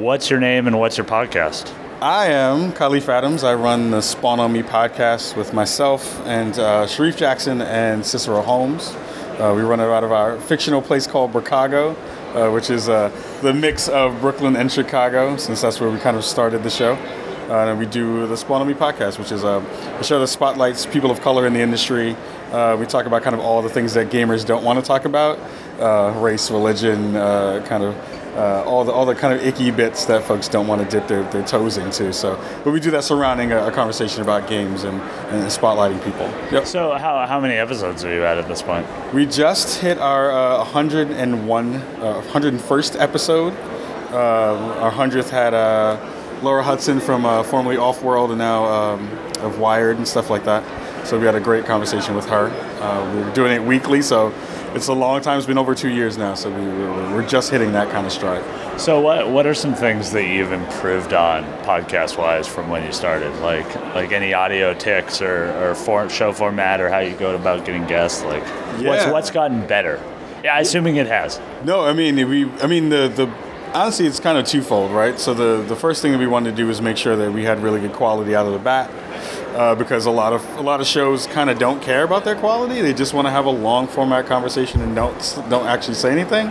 What's your name and what's your podcast? I am Kahlief Adams. I run the Spawn on Me podcast with myself and uh, Shareef Jackson and Cicero Holmes. Uh, we run it out of our fictional place called Bricago, uh, which is uh, the mix of Brooklyn and Chicago, since that's where we kind of started the show. Uh, and we do the Spawn on Me podcast, which is a, show that spotlights people of color in the industry. Uh, we talk about kind of all the things that gamers don't want to talk about race, religion, kind of uh, all the all the kind of icky bits that folks don't want to dip their, their toes into. So, but we do that surrounding a, a conversation about games and, and spotlighting people. Yep. So, how, how many episodes are you at at this point? We just hit our uh, 101, uh, 101st episode. Uh, our 100th had uh, Laura Hudson from uh, formerly Offworld and now um, of Wired and stuff like that. So we had a great conversation with her. Uh, we were doing it weekly, so it's a long time. It's been over two years now, so we, we're, just hitting that kind of stride. So, what what are some things that you've improved on podcast wise from when you started? Like like any audio ticks or, or for, show format or how you go about getting guests? Like, what's Yeah. what's gotten better? Yeah, I assuming it has. No, I mean we. I mean the the honestly, it's kind of twofold, right? So the the first thing that we wanted to do was make sure that we had really good quality out of the bat, uh, because a lot of a lot of shows kind of don't care about their quality. They just want to have a long format conversation and don't don't actually say anything.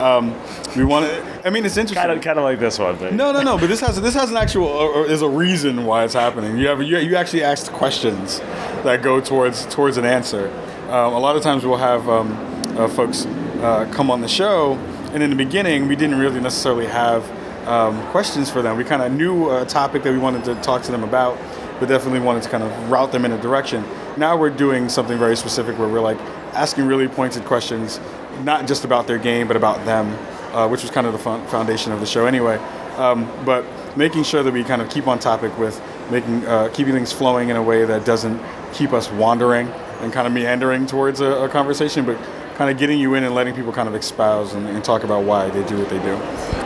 Um, we want to. I mean, it's interesting. Kind of kind of like this one. But No, no, no. But this has this has an actual or, or is a reason why it's happening. You have you, you actually asked questions that go towards towards an answer. Um, a lot of times we'll have um, uh, folks uh, come on the show, and in the beginning we didn't really necessarily have um, questions for them. We kind of knew a topic that we wanted to talk to them about, but definitely wanted to kind of route them in a direction. Now we're doing something very specific where we're like asking really pointed questions, not just about their game, but about them, uh, which was kind of the foundation of the show anyway. Um, but making sure that we kind of keep on topic with making uh, keeping things flowing in a way that doesn't keep us wandering and kind of meandering towards a, a conversation, but kind of getting you in and letting people kind of espouse and, and talk about why they do what they do.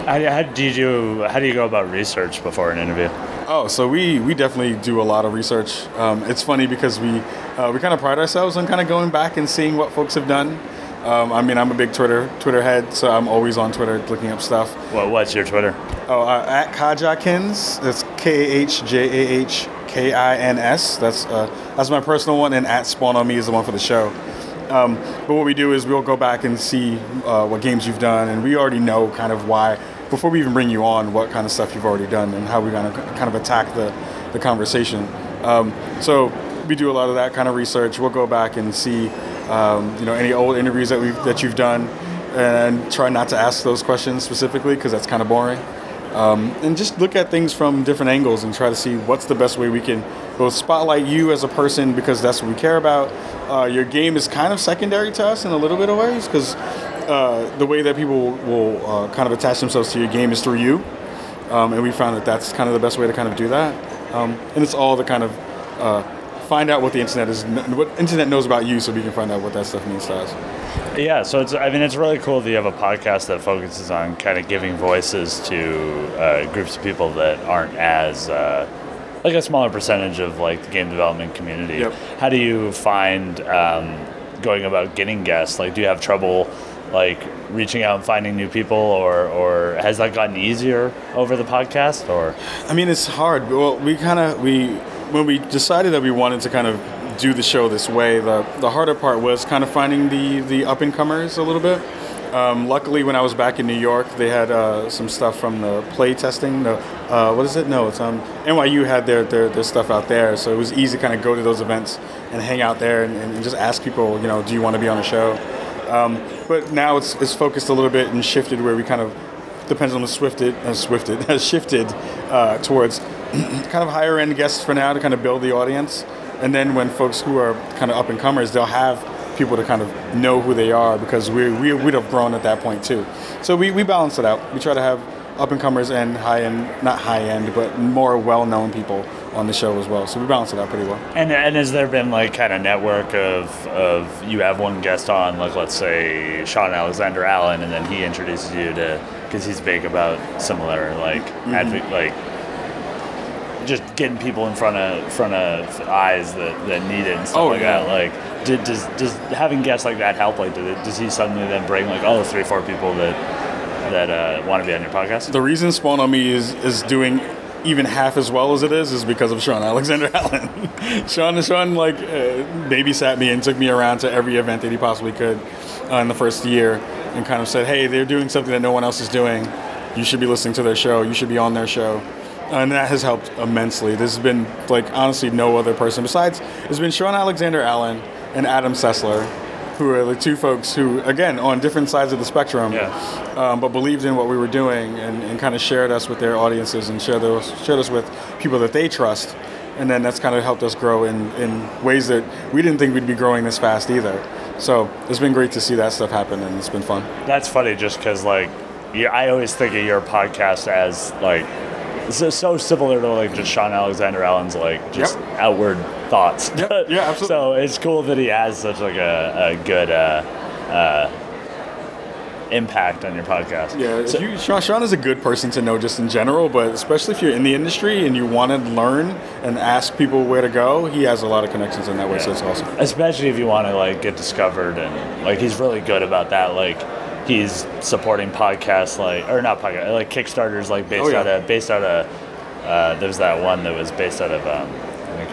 how, how do you do? How do you go about research before an interview? Oh, so we, we definitely do a lot of research. Um, it's funny because we uh, we kind of pride ourselves on kind of going back and seeing what folks have done. Um, I mean, I'm a big Twitter Twitter head, so I'm always on Twitter looking up stuff. What what's your Twitter? Oh, uh, at Kahjahkins. That's K A H J A H K I N S. That's uh, that's my personal one, and at Spawn on Me is the one for the show. Um, but what we do is we'll go back and see uh, what games you've done, and we already know kind of why before we even bring you on what kind of stuff you've already done and how we're gonna kind of attack the the conversation. Um, so we do a lot of that kind of research. We'll go back and see um, you know any old interviews that we that you've done, and try not to ask those questions specifically because that's kind of boring um, and just look at things from different angles and try to see what's the best way we can both spotlight you as a person because that's what we care about. Uh, your game is kind of secondary to us in a little bit of ways because uh, the way that people will uh, kind of attach themselves to your game is through you, um, and we found that that's kind of the best way to kind of do that. Um, and it's all the kind of uh, find out what the internet is, what internet knows about you, so we can find out what that stuff means to us. Yeah, so it's I mean it's really cool that you have a podcast that focuses on kind of giving voices to uh, groups of people that aren't as uh, like a smaller percentage of like the game development community. Yep. How do you find um, going about getting guests? Like, do you have trouble like reaching out and finding new people, or or has that gotten easier over the podcast? Or I mean, it's hard. Well, we kind of we when we decided that we wanted to kind of do the show this way, the the harder part was kind of finding the the up and comers a little bit. Um, luckily, when I was back in New York, they had uh, some stuff from the play testing. The uh, what is it? No, it's um, NYU had their, their their stuff out there, so it was easy to kind of go to those events and hang out there and, and just ask people, you know, do you want to be on the show? Um, but now it's, it's focused a little bit and shifted where we kind of the pendulum has swifted, has swifted, has shifted uh, towards kind of higher end guests for now to kind of build the audience. And then when folks who are kind of up and comers, they'll have people to kind of know who they are because we, we would have grown at that point too. So we, we balance it out. We try to have up and comers and high end, not high end, but more well known people on the show as well. So we balance it out pretty well. And, and has there been like kind of network of, of you have one guest on, like let's say Shawn Alexander Allen, and then he introduces you to because he's big about similar like advo- like just getting people in front of front of eyes that, that need it and stuff Oh, like yeah. that. Like, did, does does having guests like that help? Like, did it, does he suddenly then bring like oh three four people that that uh, want to be on your podcast? The reason Spawn on Me is is doing even half as well as it is is because of Shawn Alexander Allen. Shawn, Shawn, like uh, babysat me and took me around to every event that he possibly could uh, in the first year, and kind of said, "Hey, they're doing something that no one else is doing. You should be listening to their show. You should be on their show." And that has helped immensely. This has been like honestly no other person besides. It's been Shawn Alexander Allen and Adam Sessler, who are the two folks who, again, on different sides of the spectrum, Yeah. um, but believed in what we were doing and, and kind of shared us with their audiences and shared those shared us with people that they trust. And then that's kind of helped us grow in, in ways that we didn't think we'd be growing this fast either. So it's been great to see that stuff happen, and it's been fun. That's funny, just because like, I always think of your podcast as like so, so similar to like just Shawn Alexander Allen's like just Yep. outward thoughts. Yep. Yeah, absolutely. so it's cool that he has such like a, a good uh, uh, impact on your podcast. Yeah, So- you, Shawn, Shawn is a good person to know just in general, but especially if you're in the industry and you want to learn and ask people where to go, he has a lot of connections in that way, so it's awesome. especially if you want to like get discovered and like he's really good about that like he's supporting podcasts like or not podcast like kickstarters like based Oh, yeah. out of based out of uh, there's that one that was based out of um,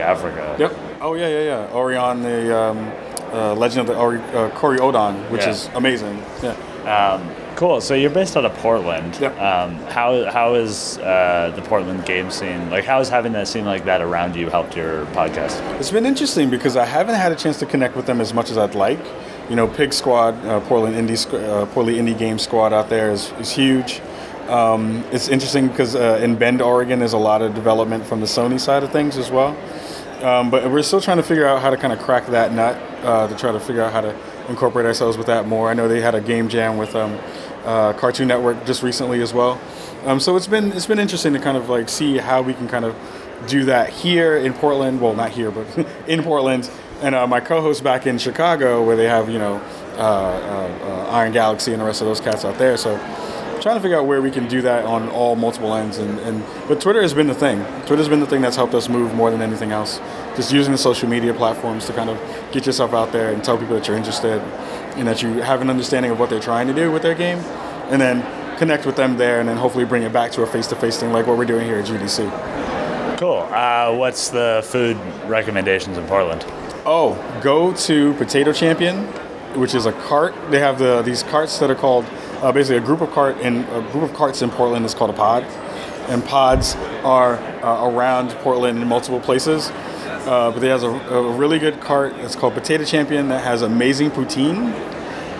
Africa Yep. Oh yeah, yeah, yeah. Aurion, the um, uh, Legend of the Ori, uh, Kori-Odan, which Yeah. is amazing. Yeah. um, cool so you're based out of Portland Yep. um, how how is uh, the Portland game scene like how is having that scene like that around you helped your podcast It's been interesting because I haven't had a chance to connect with them as much as I'd like. You know, Pig Squad, uh, Portland Indie, uh, Portland Indie Game Squad out there is, is huge. Um, it's interesting because uh, in Bend, Oregon, there's a lot of development from the Sony side of things as well. Um, but we're still trying to figure out how to kind of crack that nut uh, to try to figure out how to incorporate ourselves with that more. I know they had a game jam with um, uh, Cartoon Network just recently as well. Um, so it's been it's been interesting to kind of like see how we can kind of do that here in Portland. Well, not here, but in Portland. And uh, my co-host back in Chicago, where they have you know uh, uh, uh, Iron Galaxy and the rest of those cats out there. So trying to figure out where we can do that on all multiple ends and, and but twitter has been the thing. Twitter's been the thing that's helped us move more than anything else. Just using the social media platforms to kind of get yourself out there and tell people that you're interested and that you have an understanding of what they're trying to do with their game and then connect with them there and then hopefully bring it back to a face-to-face thing like what we're doing here at gdc cool. Uh, what's the food recommendations in Portland? Oh, go to Potato Champion, which is a cart. They have the these carts that are called uh, basically a group of cart in a group of carts in Portland is called a pod, and pods are uh, around Portland in multiple places. Uh, but they has a, a really good cart. It's called Potato Champion that has amazing poutine,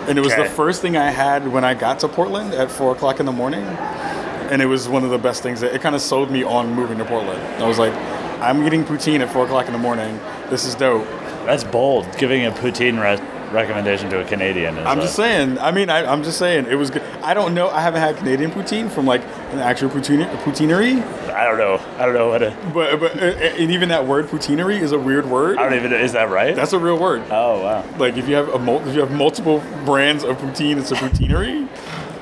and it was Okay. the first thing I had when I got to Portland at four o'clock in the morning, and it was one of the best things. That, it kind of sold me on moving to Portland. I was like, I'm getting poutine at four o'clock in the morning. This is dope. that's bold giving a poutine re- recommendation to a Canadian I'm a- just saying. I mean, I, I'm just saying it was good. I don't know. I haven't had Canadian poutine from like an actual poutine, poutineery, I don't know. I don't know what to. but but uh, and even that word poutinery is a weird word. I don't even. Is that right? That's a real word. oh wow. Like if you have a mul- if you have multiple brands of poutine, it's a poutinery.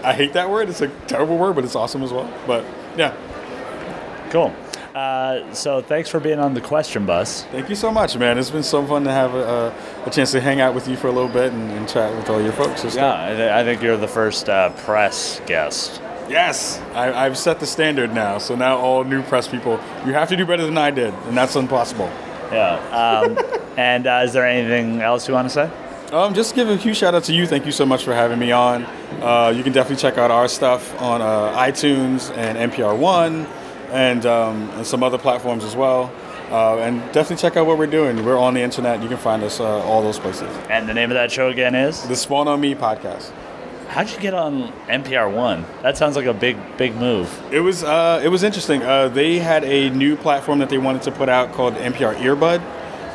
I hate that word. It's a terrible word, but it's awesome as well. But yeah, Cool. Uh, so thanks for being on the question bus. thank you so much, man. It's been so fun to have a, a, chance to hang out with you for a little bit and, and chat with all your folks. Yeah, I, th- I think you're the first uh, press guest. Yes, I, I've set the standard now. So now all new press people, you have to do better than I did, and that's impossible. Yeah. Um, and uh, is there anything else you want to say? Um, just give a huge shout out to you. Thank you so much for having me on. Uh, you can definitely check out our stuff on uh, iTunes and NPR One, and, um, and some other platforms as well. Uh, and definitely check out what we're doing. We're on the internet. You can find us uh, all those places. And the name of that show again is? The Spawn on Me podcast. How'd you get on NPR One? That sounds like a big, big move. It was uh, it was interesting. Uh, they had a new platform that they wanted to put out called NPR Earbud,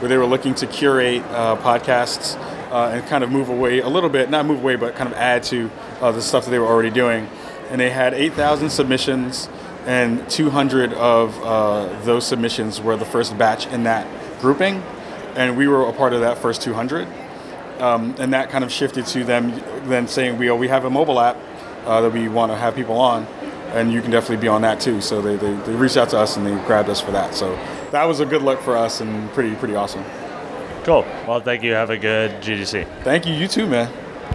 where they were looking to curate uh, podcasts uh, and kind of move away a little bit, not move away, but kind of add to uh, the stuff that they were already doing. And they had 8,000 submissions, and 200 of uh, those submissions were the first batch in that grouping, and we were a part of that first 200 um, and that kind of shifted to them then saying we oh, we have a mobile app uh, that we want to have people on, and you can definitely be on that too. So they, they, they reached out to us and they grabbed us for that. So that was a good look for us and pretty pretty awesome. Cool. Well, thank you. Have a good GDC. Thank you. You too, man.